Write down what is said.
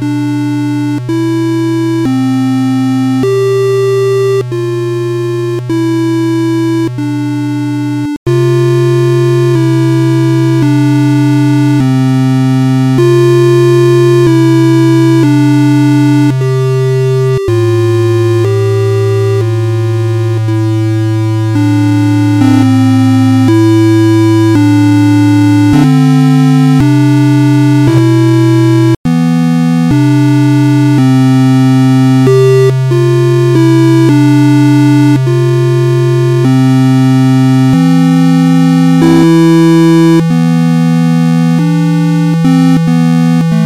Música Música